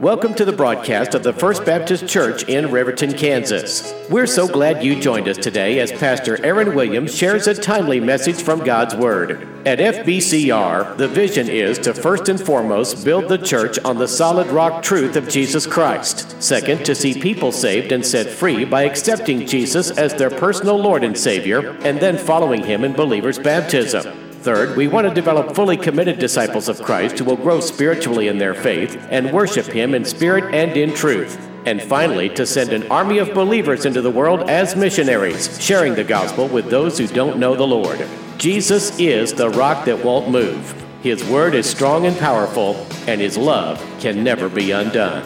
Welcome to the broadcast of the First Baptist Church in Riverton, Kansas. We're so glad you joined us today as Pastor Aaron Williams shares a timely message from God's Word. At FBCR, the vision is to first and foremost build the church on the solid rock truth of Jesus Christ. Second, to see people saved and set free by accepting Jesus as their personal Lord and Savior, and then following Him in believers' baptism. Third, we want to develop fully committed disciples of Christ who will grow spiritually in their faith and worship Him in spirit and in truth. And finally, to send an army of believers into the world as missionaries, sharing the gospel with those who don't know the Lord. Jesus is the rock that won't move. His word is strong and powerful, and His love can never be undone.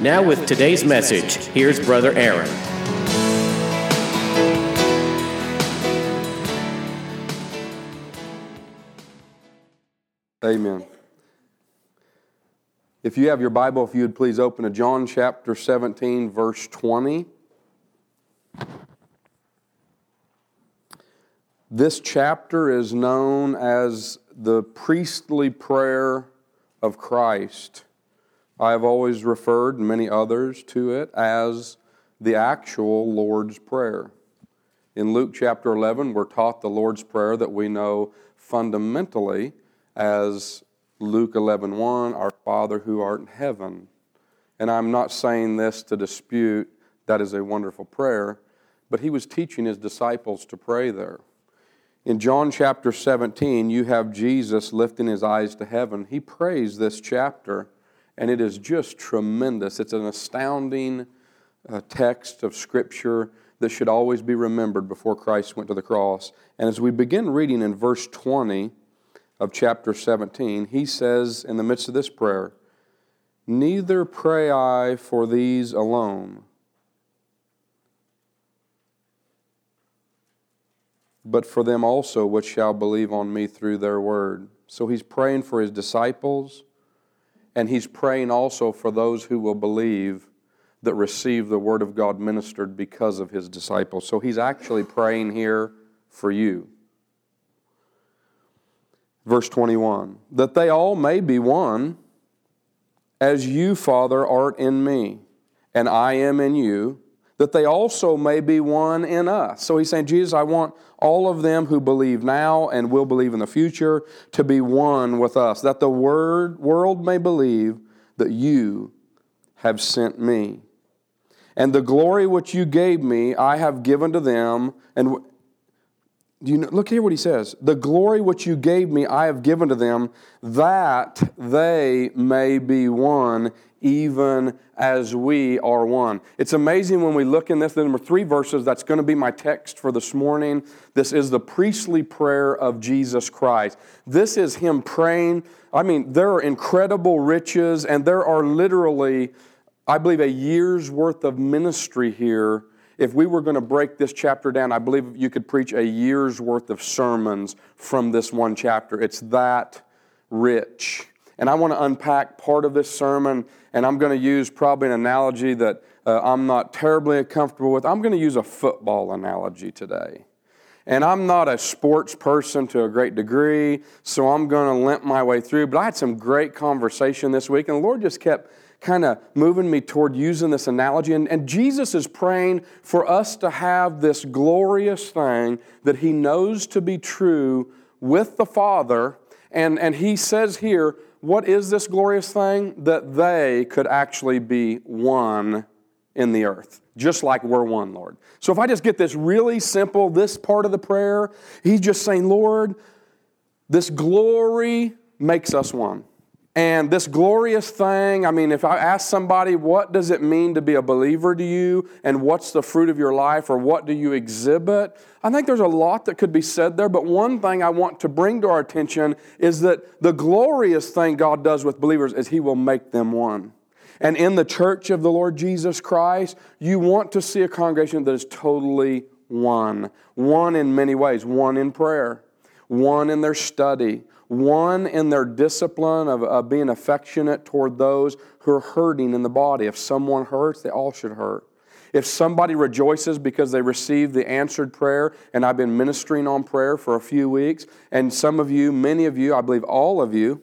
Now, with today's message, here's Brother Aaron. Amen. If you have your Bible, if you would please open to John chapter 17, verse 20. This chapter is known as the priestly prayer of Christ. I have always referred, many others, to it as the actual Lord's Prayer. In Luke chapter 11, we're taught the Lord's Prayer that we know fundamentally as Luke 11:1, 1, our Father who art in heaven. And I'm not saying this to dispute that is a wonderful prayer, but he was teaching his disciples to pray there. In John chapter 17, you have Jesus lifting his eyes to heaven. He prays this chapter, and it is just tremendous. It's an astounding uh, text of Scripture that should always be remembered before Christ went to the cross. And as we begin reading in verse 20, of chapter 17, he says in the midst of this prayer, Neither pray I for these alone, but for them also which shall believe on me through their word. So he's praying for his disciples, and he's praying also for those who will believe that receive the word of God ministered because of his disciples. So he's actually praying here for you. Verse 21 that they all may be one, as you, Father, art in me, and I am in you, that they also may be one in us. So he's saying, Jesus, I want all of them who believe now and will believe in the future to be one with us, that the word, world may believe that you have sent me. And the glory which you gave me, I have given to them, and do you know, look here what he says. The glory which you gave me, I have given to them, that they may be one, even as we are one. It's amazing when we look in this, the number three verses, that's going to be my text for this morning. This is the priestly prayer of Jesus Christ. This is him praying. I mean, there are incredible riches, and there are literally, I believe, a year's worth of ministry here if we were going to break this chapter down, I believe you could preach a year's worth of sermons from this one chapter. It's that rich. And I want to unpack part of this sermon, and I'm going to use probably an analogy that uh, I'm not terribly comfortable with. I'm going to use a football analogy today. And I'm not a sports person to a great degree, so I'm going to limp my way through. But I had some great conversation this week, and the Lord just kept kind of moving me toward using this analogy. And, and Jesus is praying for us to have this glorious thing that He knows to be true with the Father. And, and He says here, what is this glorious thing? That they could actually be one in the earth, just like we're one, Lord. So if I just get this really simple, this part of the prayer, He's just saying, Lord, this glory makes us one. And this glorious thing, I mean, if I ask somebody, what does it mean to be a believer to you? And what's the fruit of your life? Or what do you exhibit? I think there's a lot that could be said there. But one thing I want to bring to our attention is that the glorious thing God does with believers is He will make them one. And in the church of the Lord Jesus Christ, you want to see a congregation that is totally one. One in many ways. One in prayer, one in their study one in their discipline of, of being affectionate toward those who are hurting in the body. If someone hurts, they all should hurt. If somebody rejoices because they received the answered prayer, and I've been ministering on prayer for a few weeks, and some of you, many of you, I believe all of you,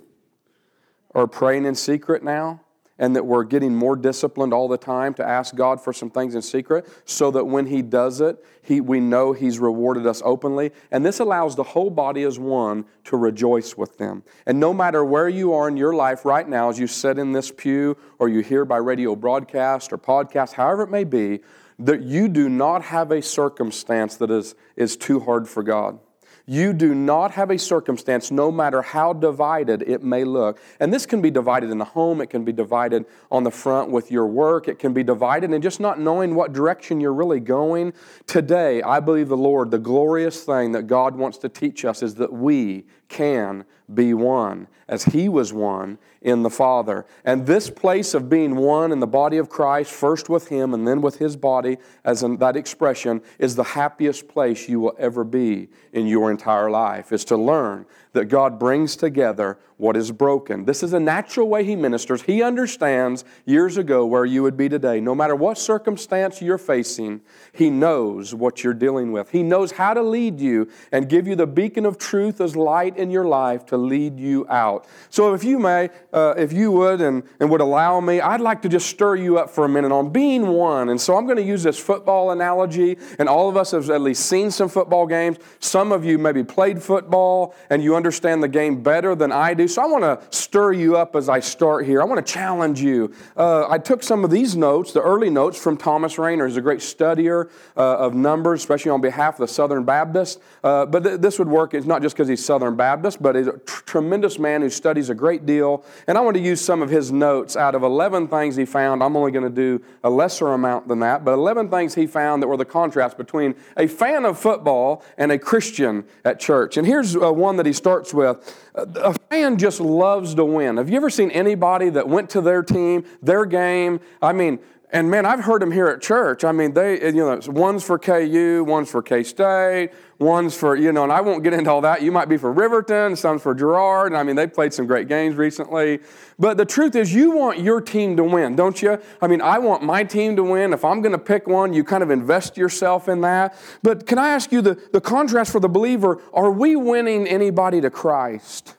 are praying in secret now. And that we're getting more disciplined all the time to ask God for some things in secret so that when He does it, he, we know He's rewarded us openly. And this allows the whole body as one to rejoice with them. And no matter where you are in your life right now, as you sit in this pew or you hear by radio broadcast or podcast, however it may be, that you do not have a circumstance that is, is too hard for God. You do not have a circumstance, no matter how divided it may look. And this can be divided in the home, it can be divided on the front with your work, it can be divided in just not knowing what direction you're really going. Today, I believe the Lord, the glorious thing that God wants to teach us is that we can be one as He was one in the Father. And this place of being one in the body of Christ, first with Him and then with His body, as in that expression, is the happiest place you will ever be in your entire life, is to learn that God brings together what is broken. This is a natural way He ministers. He understands years ago where you would be today. No matter what circumstance you're facing, He knows what you're dealing with. He knows how to lead you and give you the beacon of truth as light in your life to lead you out. So, if you may, uh, if you would and, and would allow me, I'd like to just stir you up for a minute on being one. And so, I'm going to use this football analogy, and all of us have at least seen some football games. Some of you maybe played football and you understand the game better than I do. So I want to stir you up as I start here. I want to challenge you. Uh, I took some of these notes, the early notes from Thomas Rainer. He's a great studier uh, of numbers, especially on behalf of the Southern Baptist. Uh, but th- this would work. It's not just because he's Southern Baptist, but he's a tr- tremendous man who studies a great deal. And I want to use some of his notes out of 11 things he found. I'm only going to do a lesser amount than that, but 11 things he found that were the contrast between a fan of football and a Christian at church. And here's uh, one that he starts with. Uh, a fan just loves to win. Have you ever seen anybody that went to their team, their game? I mean, and man, I've heard them here at church. I mean, they, you know, one's for KU, one's for K State, one's for, you know, and I won't get into all that. You might be for Riverton, some's for Girard. And I mean, they played some great games recently. But the truth is, you want your team to win, don't you? I mean, I want my team to win. If I'm going to pick one, you kind of invest yourself in that. But can I ask you the, the contrast for the believer? Are we winning anybody to Christ?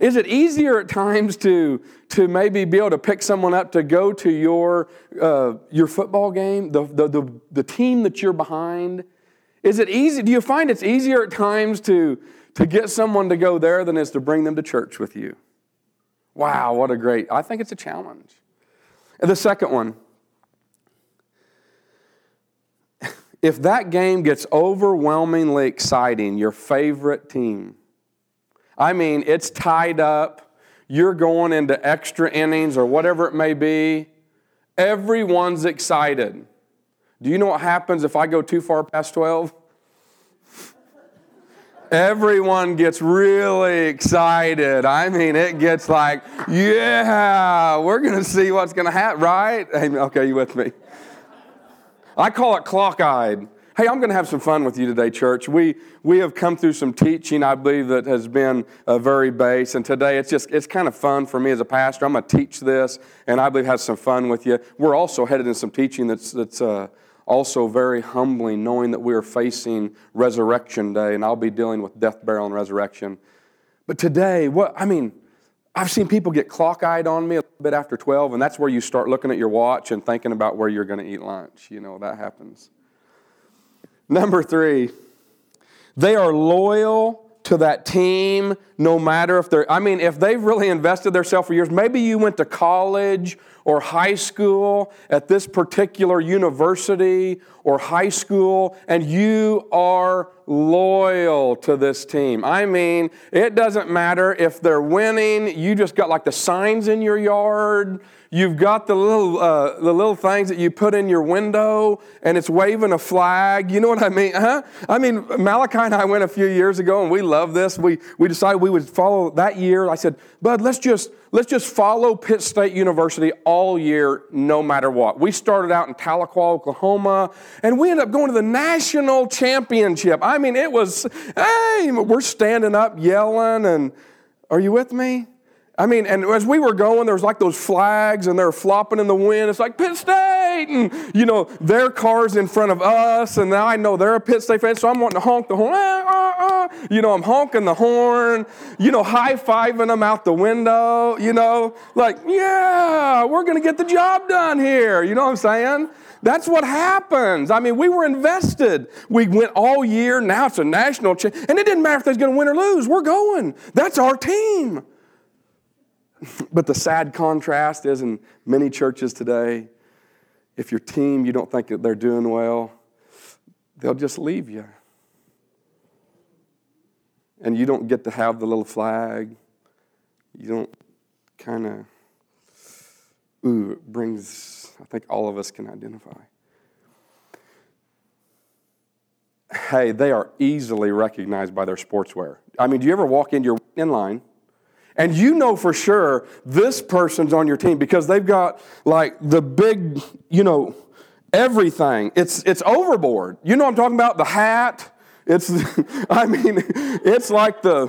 Is it easier at times to, to maybe be able to pick someone up to go to your, uh, your football game, the, the, the, the team that you're behind? Is it easy? Do you find it's easier at times to, to get someone to go there than is to bring them to church with you? Wow, what a great, I think it's a challenge. And the second one, if that game gets overwhelmingly exciting, your favorite team, I mean, it's tied up. You're going into extra innings or whatever it may be. Everyone's excited. Do you know what happens if I go too far past 12? Everyone gets really excited. I mean, it gets like, yeah, we're going to see what's going to happen, right? Okay, you with me? I call it clock eyed. Hey, I'm going to have some fun with you today, church. We, we have come through some teaching, I believe, that has been uh, very base. And today it's just, it's kind of fun for me as a pastor. I'm going to teach this, and I believe have some fun with you. We're also headed in some teaching that's, that's uh, also very humbling, knowing that we are facing Resurrection Day, and I'll be dealing with death, burial, and resurrection. But today, what, I mean, I've seen people get clock eyed on me a little bit after 12, and that's where you start looking at your watch and thinking about where you're going to eat lunch. You know, that happens. Number three, they are loyal to that team no matter if they're, I mean, if they've really invested themselves for years, maybe you went to college or high school at this particular university or high school and you are loyal to this team. I mean, it doesn't matter if they're winning, you just got like the signs in your yard You've got the little, uh, the little things that you put in your window and it's waving a flag. You know what I mean? Huh? I mean, Malachi and I went a few years ago and we love this. We, we decided we would follow that year. I said, Bud, let's just, let's just follow Pitt State University all year, no matter what. We started out in Tahlequah, Oklahoma, and we ended up going to the national championship. I mean, it was, hey, we're standing up yelling and, are you with me? I mean, and as we were going, there was like those flags and they're flopping in the wind. It's like Pitt State, and you know their cars in front of us, and now I know they're a Pitt State fan, so I'm wanting to honk the horn. Ah, ah, ah. You know, I'm honking the horn. You know, high fiving them out the window. You know, like yeah, we're gonna get the job done here. You know what I'm saying? That's what happens. I mean, we were invested. We went all year. Now it's a national cha- and it didn't matter if they're going to win or lose. We're going. That's our team. But the sad contrast is in many churches today, if your team you don't think that they're doing well, they'll just leave you. And you don't get to have the little flag. You don't kind of, ooh, it brings I think all of us can identify. Hey, they are easily recognized by their sportswear. I mean, do you ever walk into your in line and you know for sure this person's on your team because they've got like the big, you know, everything. It's it's overboard. You know I'm talking about? The hat. It's I mean, it's like the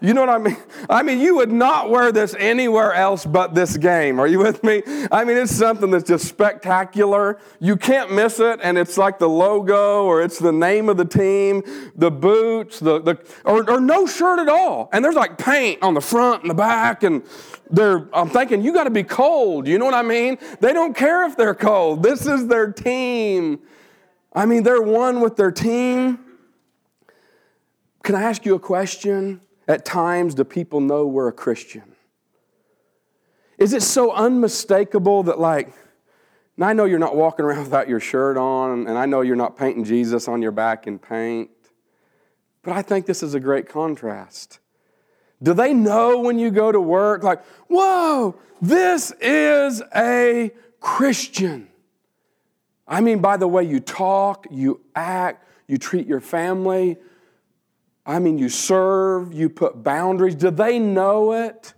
you know what I mean? I mean, you would not wear this anywhere else but this game. Are you with me? I mean, it's something that's just spectacular. You can't miss it, and it's like the logo or it's the name of the team, the boots, the, the or, or no shirt at all. And there's like paint on the front and the back, and they're, I'm thinking, you got to be cold. You know what I mean? They don't care if they're cold. This is their team. I mean, they're one with their team. Can I ask you a question? At times do people know we're a Christian? Is it so unmistakable that, like, and I know you're not walking around without your shirt on, and I know you're not painting Jesus on your back in paint, but I think this is a great contrast. Do they know when you go to work, like, whoa, this is a Christian? I mean, by the way you talk, you act, you treat your family, I mean, you serve, you put boundaries. Do they know it?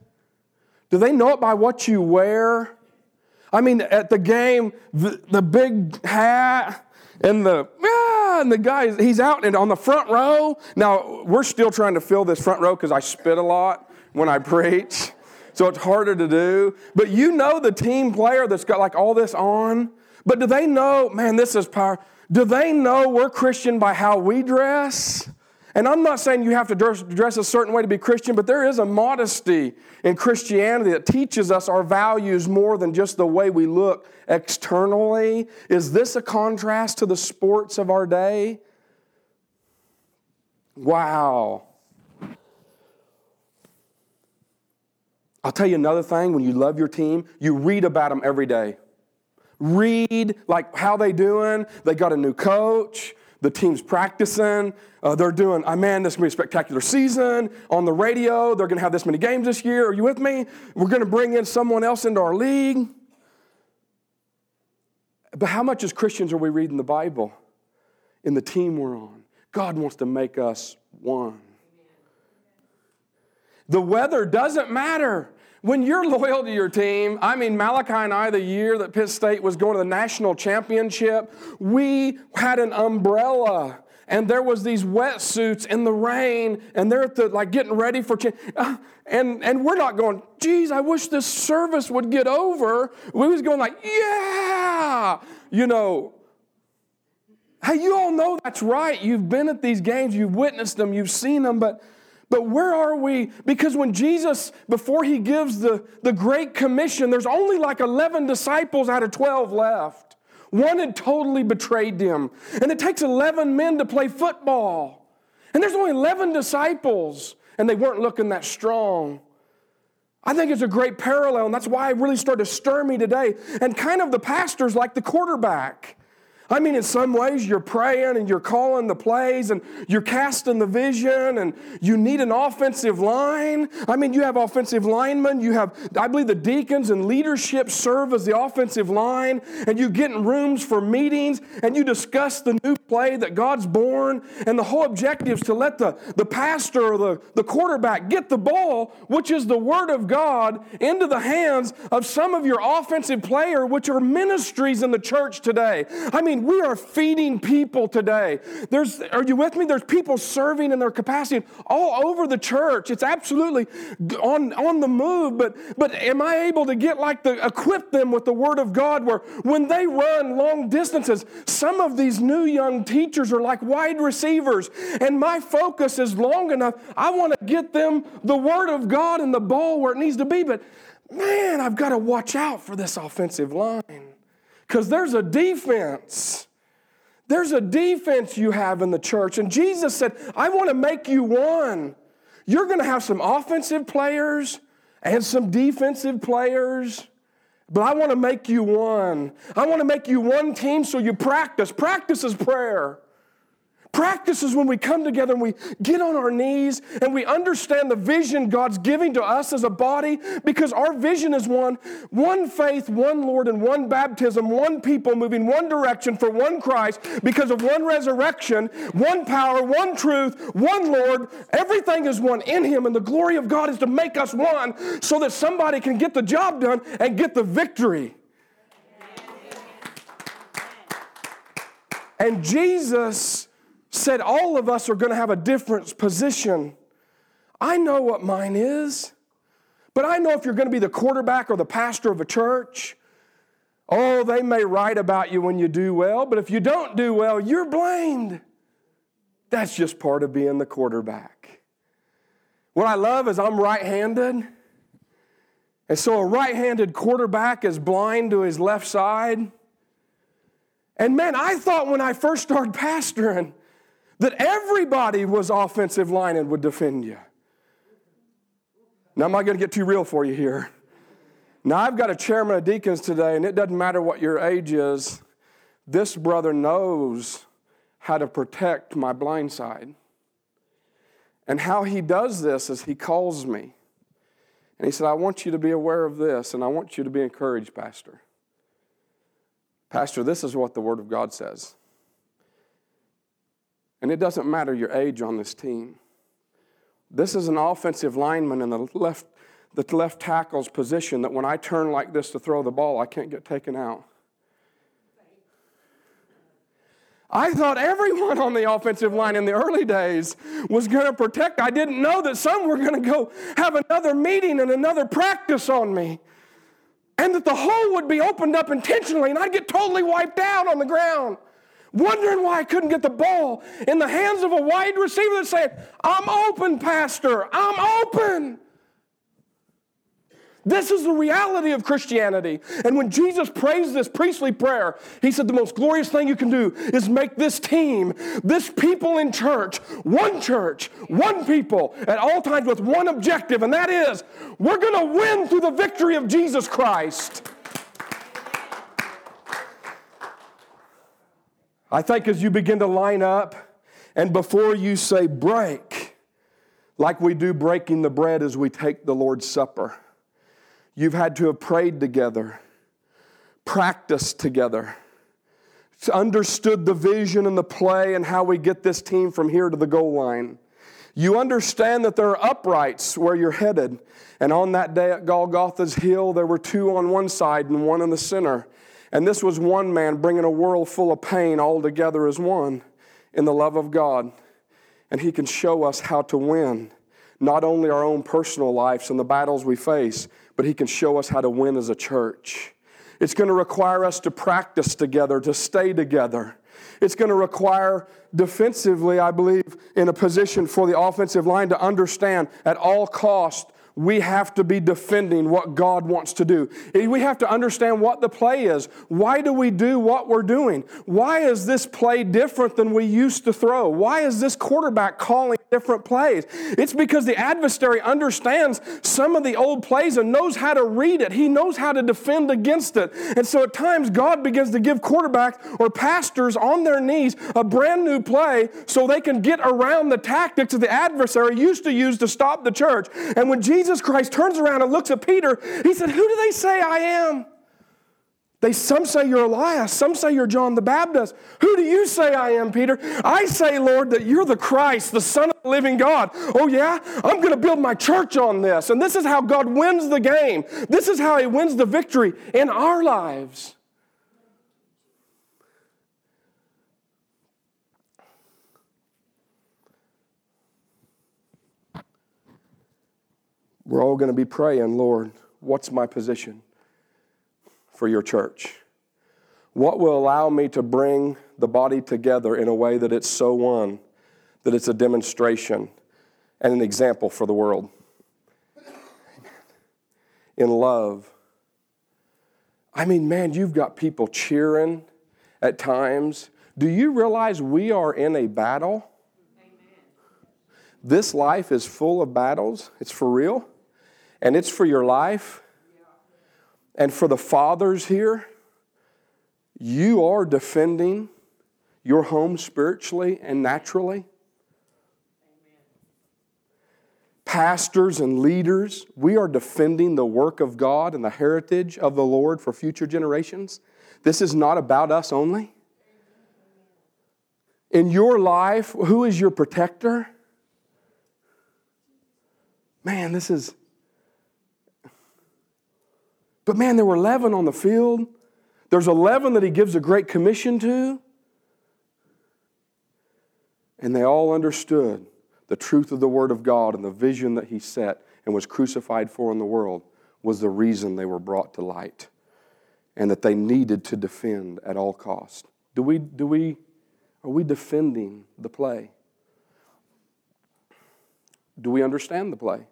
Do they know it by what you wear? I mean, at the game, the, the big hat and the ah, and the guy he's out and on the front row. Now we're still trying to fill this front row because I spit a lot when I preach, so it's harder to do. But you know the team player that's got like all this on. But do they know, man, this is power? Do they know we're Christian by how we dress? And I'm not saying you have to dress, a certain way to be Christian, but there is a modesty in Christianity that teaches us our values more than just the way we look externally. Is this a contrast to the sports of our day? Wow. I'll tell you another thing when you love your team, you read about them every day. Read like how they doing. They got a new coach. The team's practicing. Uh, they're doing, oh, man, this is going to be a spectacular season. On the radio, they're going to have this many games this year. Are you with me? We're going to bring in someone else into our league. But how much as Christians are we reading the Bible in the team we're on? God wants to make us one. The weather doesn't matter. When you're loyal to your team, I mean, Malachi and I, the year that Pitt State was going to the national championship, we had an umbrella and there was these wetsuits in the rain and they're at the, like getting ready for cha- uh, and and we're not going geez i wish this service would get over. We was going like yeah! You know hey you all know that's right. You've been at these games you've witnessed them you've seen them but but where are we? Because when Jesus, before he gives the, the Great Commission, there's only like 11 disciples out of 12 left. One had totally betrayed him. And it takes 11 men to play football. And there's only 11 disciples, and they weren't looking that strong. I think it's a great parallel, and that's why it really started to stir me today. And kind of the pastor's like the quarterback. I mean, in some ways, you're praying and you're calling the plays and you're casting the vision and you need an offensive line. I mean, you have offensive linemen, you have, I believe, the deacons and leadership serve as the offensive line, and you get in rooms for meetings and you discuss the new play that God's born. And the whole objective is to let the, the pastor or the, the quarterback get the ball, which is the Word of God, into the hands of some of your offensive player, which are ministries in the church today. I mean, mean, we are feeding people today. There's, are you with me? There's people serving in their capacity all over the church. It's absolutely on, on the move. But, but am I able to get like the, equip them with the Word of God where when they run long distances, some of these new young teachers are like wide receivers. And my focus is long enough. I want to get them the Word of God and the ball where it needs to be. But man, I've got to watch out for this offensive line. Because there's a defense. There's a defense you have in the church. And Jesus said, I want to make you one. You're going to have some offensive players and some defensive players, but I want to make you one. I want to make you one team so you practice. Practice is prayer. Practice is when we come together and we get on our knees and we understand the vision God's giving to us as a body because our vision is one one faith, one Lord, and one baptism, one people moving one direction for one Christ because of one resurrection, one power, one truth, one Lord. Everything is one in Him, and the glory of God is to make us one so that somebody can get the job done and get the victory. And Jesus said all of us are going to have a different position. I know what mine is, but I know if you're going to be the quarterback or the pastor of a church, oh, they may write about you when you do well, but if you don't do well, you're blamed. That's just part of being the quarterback. What I love is I'm right handed. And so a right handed quarterback is blind to his left side. And man, I thought when I first started pastoring, that everybody was offensive line and would defend you. Now, I'm not going to get too real for you here. Now, I've got a chairman of deacons today, and it doesn't matter what your age is, this brother knows how to protect my blind side. And how he does this is he calls me. And he said, I want you to be aware of this, and I want you to be encouraged, Pastor. Pastor, this is what the Word of God says. And it doesn't matter your age on this team. This is an offensive lineman in the left, the left tackle's position that when I turn like this to throw the ball, I can't get taken out. I thought everyone on the offensive line in the early days was going to protect. I didn't know that some were going to go have another meeting and another practice on me. And that the hole would be opened up intentionally and I'd get totally wiped out on the ground wondering why I couldn't get the ball in the hands of a wide receiver that said, I'm open, Pastor, I'm open. This is the reality of Christianity. And when Jesus prays this priestly prayer, he said the most glorious thing you can do is make this team, this people in church, one church, one people, at all times with one objective, and that is we're going to win through the victory of Jesus Christ. I think as you begin to line up, and before you say break, like we do breaking the bread as we take the Lord's Supper, you've had to have prayed together, practiced together, understood the vision and the play and how we get this team from here to the goal line. You understand that there are uprights where you're headed. And on that day at Golgotha's hill, there were two on one side and one in the center. And this was one man bringing a world full of pain all together as one in the love of God. And he can show us how to win not only our own personal lives and the battles we face, but he can show us how to win as a church. It's going to require us to practice together, to stay together. It's going to require defensively, I believe, in a position for the offensive line to understand at all cost we have to be defending what God wants to do. We have to understand what the play is. Why do we do what we're doing? Why is this play different than we used to throw? Why is this quarterback calling different plays? It's because the adversary understands some of the old plays and knows how to read it. He knows how to defend against it. And so at times, God begins to give quarterbacks or pastors on their knees a brand new play so they can get around the tactics that the adversary used to use to stop the church. And when Jesus Jesus Christ turns around and looks at Peter. He said, Who do they say I am? They, some say you're Elias, some say you're John the Baptist. Who do you say I am, Peter? I say, Lord, that you're the Christ, the Son of the living God. Oh, yeah? I'm going to build my church on this. And this is how God wins the game. This is how He wins the victory in our lives. We're all going to be praying, Lord, what's my position for your church? What will allow me to bring the body together in a way that it's so one, that it's a demonstration and an example for the world? In love. I mean, man, you've got people cheering at times. Do you realize we are in a battle? This life is full of battles. It's for real and it's for your life. And for the fathers here, you are defending your home spiritually and naturally. Pastors and leaders, we are defending the work of God and the heritage of the Lord for future generations. This is not about us only. In your life, who is your protector? Man, this is but man, there were 11 on the field. There's 11 that he gives a great commission to. And they all understood the truth of the Word of God and the vision that he set and was crucified for in the world was the reason they were brought to light and that they needed to defend at all cost. Do we, do we, are we defending the play? Do we understand the play?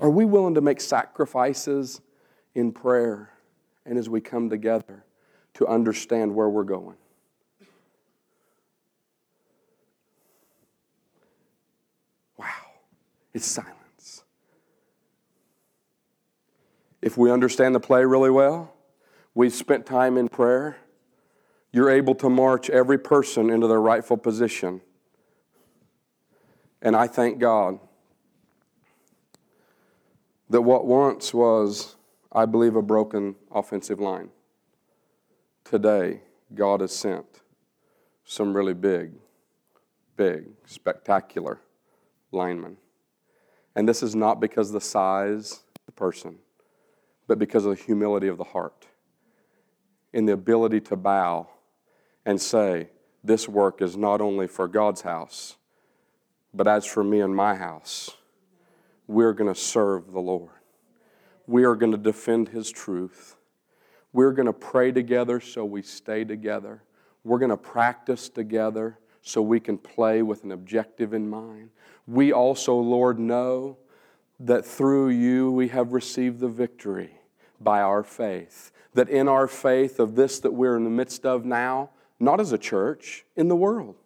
Are we willing to make sacrifices in prayer and as we come together to understand where we're going. Wow, it's silence. If we understand the play really well, we've spent time in prayer, you're able to march every person into their rightful position. And I thank God that what once was I believe, a broken offensive line. Today, God has sent some really big, big, spectacular linemen. And this is not because of the size of the person, but because of the humility of the heart, in the ability to bow and say, This work is not only for God's house, but as for me and my house, we're going to serve the Lord we are going to defend His truth. We're going to pray together so we stay together. We're going to practice together so we can play with an objective in mind. We also, Lord, know that through you we have received the victory by our faith. That in our faith of this that we're in the midst of now, not as a church, in the world.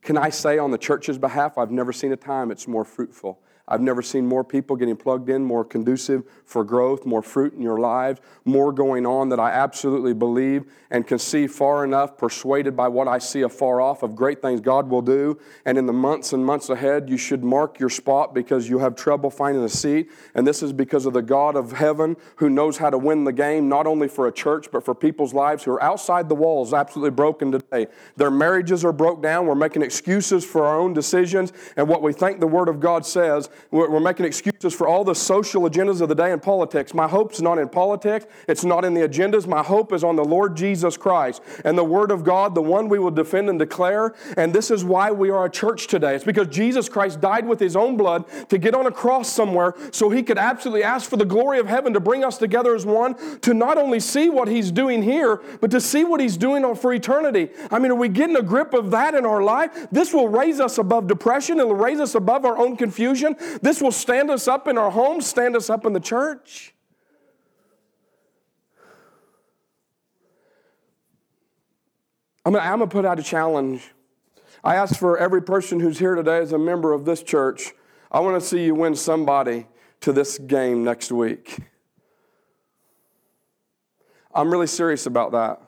Can I say on the church's behalf, I've never seen a time it's more fruitful I've never seen more people getting plugged in, more conducive for growth, more fruit in your lives, more going on that I absolutely believe and can see far enough, persuaded by what I see afar off of great things God will do. And in the months and months ahead, you should mark your spot because you have trouble finding a seat. And this is because of the God of heaven who knows how to win the game, not only for a church, but for people's lives who are outside the walls, absolutely broken today. Their marriages are broke down. We're making excuses for our own decisions and what we think the Word of God says we're making excuses for all the social agendas of the day in politics. My hope's not in politics, it's not in the agendas. My hope is on the Lord Jesus Christ and the Word of God, the one we will defend and declare. And this is why we are a church today. It's because Jesus Christ died with His own blood to get on a cross somewhere so He could absolutely ask for the glory of heaven to bring us together as one, to not only see what He's doing here, but to see what He's doing for eternity. I mean, are we getting a grip of that in our life? This will raise us above depression, it'll raise us above our own confusion. This will stand us up in our homes, stand us up in the church. I'm going to put out a challenge. I ask for every person who's here today as a member of this church, I want to see you win somebody to this game next week. I'm really serious about that.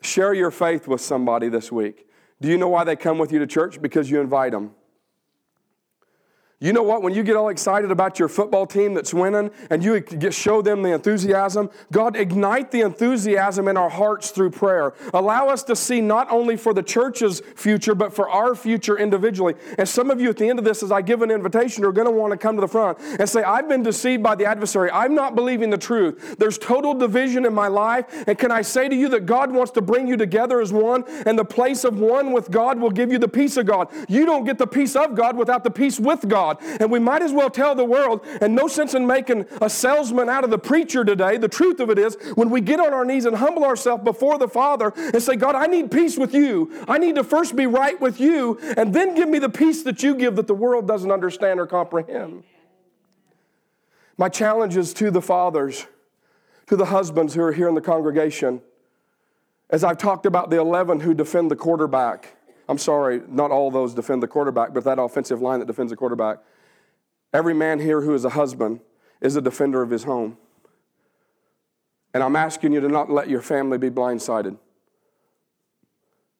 Share your faith with somebody this week. Do you know why they come with you to church? Because you invite them. You know what? When you get all excited about your football team that's winning and you show them the enthusiasm, God, ignite the enthusiasm in our hearts through prayer. Allow us to see not only for the church's future, but for our future individually. And some of you at the end of this, as I give an invitation, are going to want to come to the front and say, I've been deceived by the adversary. I'm not believing the truth. There's total division in my life. And can I say to you that God wants to bring you together as one, and the place of one with God will give you the peace of God. You don't get the peace of God without the peace with God. God. And we might as well tell the world, and no sense in making a salesman out of the preacher today. The truth of it is, when we get on our knees and humble ourselves before the Father and say, God, I need peace with you. I need to first be right with you, and then give me the peace that you give that the world doesn't understand or comprehend. My challenge is to the fathers, to the husbands who are here in the congregation. As I've talked about the 11 who defend the quarterback, I'm sorry, not all those defend the quarterback, but that offensive line that defends the quarterback. Every man here who is a husband is a defender of his home. And I'm asking you to not let your family be blindsided.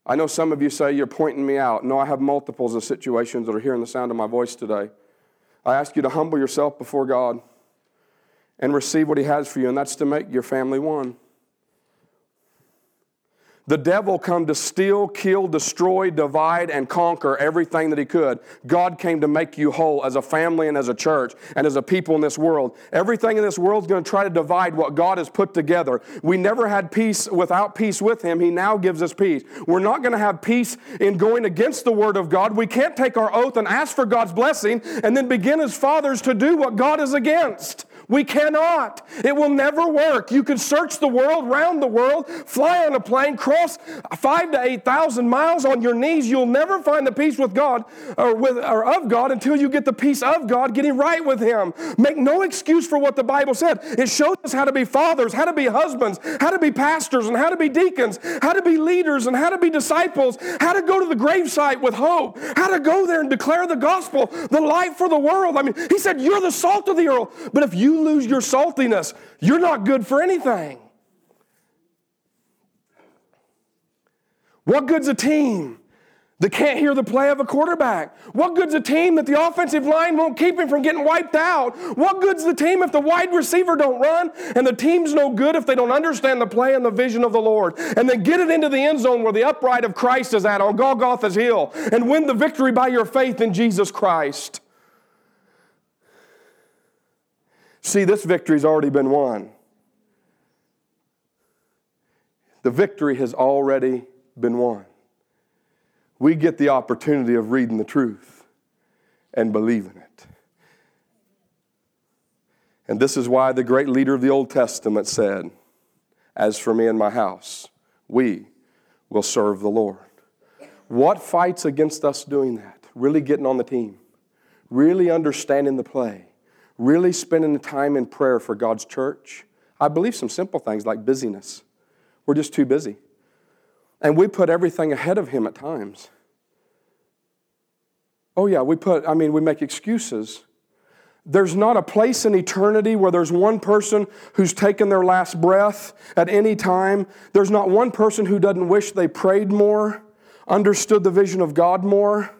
I know some of you say you're pointing me out. No, I have multiples of situations that are hearing the sound of my voice today. I ask you to humble yourself before God and receive what He has for you, and that's to make your family one. The devil come to steal, kill, destroy, divide, and conquer everything that he could. God came to make you whole as a family and as a church and as a people in this world. Everything in this world is going to try to divide what God has put together. We never had peace without peace with him. He now gives us peace. We're not going to have peace in going against the word of God. We can't take our oath and ask for God's blessing and then begin as fathers to do what God is against. We cannot. It will never work. You can search the world, round the world, fly on a plane, cross five to 8,000 miles on your knees. You'll never find the peace with God or, with, or of God until you get the peace of God, getting right with Him. Make no excuse for what the Bible said. It shows us how to be fathers, how to be husbands, how to be pastors, and how to be deacons, how to be leaders, and how to be disciples, how to go to the gravesite with hope, how to go there and declare the gospel, the light for the world. I mean, He said, You're the salt of the earth. But if lose your saltiness, you're not good for anything. What good's a team that can't hear the play of a quarterback? What good's a team that the offensive line won't keep him from getting wiped out? What good's the team if the wide receiver don't run? And the team's no good if they don't understand the play and the vision of the Lord. And then get it into the end zone where the upright of Christ is at on Golgotha's hill and win the victory by your faith in Jesus Christ. See, this victory's already been won. The victory has already been won. We get the opportunity of reading the truth and believing it. And this is why the great leader of the Old Testament said, As for me and my house, we will serve the Lord. What fights against us doing that? Really getting on the team, really understanding the play, really spending the time in prayer for God's church. I believe some simple things like busyness. We're just too busy. And we put everything ahead of Him at times. Oh, yeah, we put, I mean, we make excuses. There's not a place in eternity where there's one person who's taken their last breath at any time. There's not one person who doesn't wish they prayed more, understood the vision of God more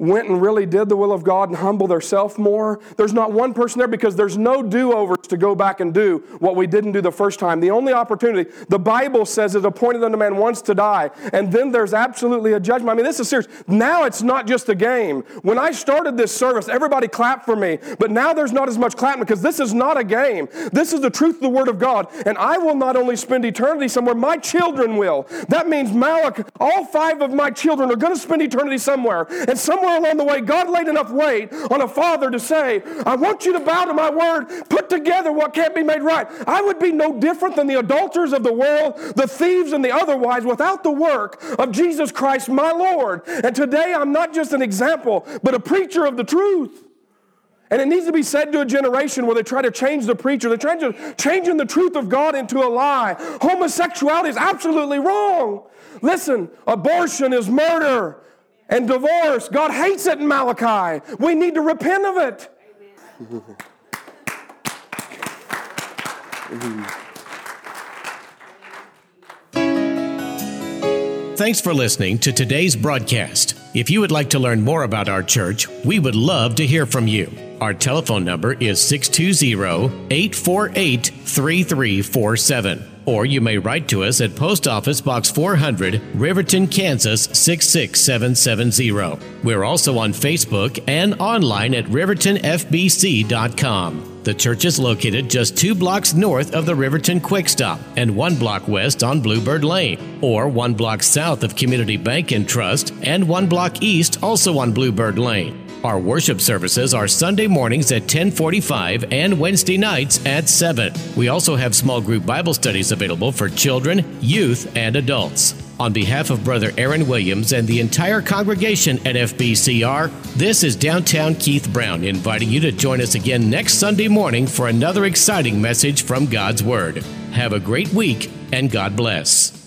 went and really did the will of God and humbled themselves more. There's not one person there because there's no do overs to go back and do what we didn't do the first time. The only opportunity, the Bible says, is appointed unto man once to die, and then there's absolutely a judgment. I mean, this is serious. Now it's not just a game. When I started this service, everybody clapped for me, but now there's not as much clapping because this is not a game. This is the truth of the Word of God, and I will not only spend eternity somewhere, my children will. That means Malak, all five of my children are going to spend eternity somewhere, and somewhere somewhere along the way, God laid enough weight on a father to say, I want you to bow to my word, put together what can't be made right. I would be no different than the adulterers of the world, the thieves and the otherwise, without the work of Jesus Christ, my Lord. And today I'm not just an example, but a preacher of the truth. And it needs to be said to a generation where they try to change the preacher. They're trying to changing the truth of God into a lie. Homosexuality is absolutely wrong. Listen, abortion is murder and divorce. God hates it in Malachi. We need to repent of it. Thanks for listening to today's broadcast. If you would like to learn more about our church, we would love to hear from you. Our telephone number is 620 848 3347 or you may write to us at Post Office Box 400, Riverton, Kansas 66770. We're also on Facebook and online at rivertonfbc.com. The church is located just two blocks north of the Riverton Quick Stop and one block west on Bluebird Lane, or one block south of Community Bank and Trust and one block east also on Bluebird Lane. Our worship services are Sunday mornings at 1045 and Wednesday nights at 7. We also have small group Bible studies available for children, youth, and adults. On behalf of Brother Aaron Williams and the entire congregation at FBCR, this is Downtown Keith Brown inviting you to join us again next Sunday morning for another exciting message from God's Word. Have a great week and God bless.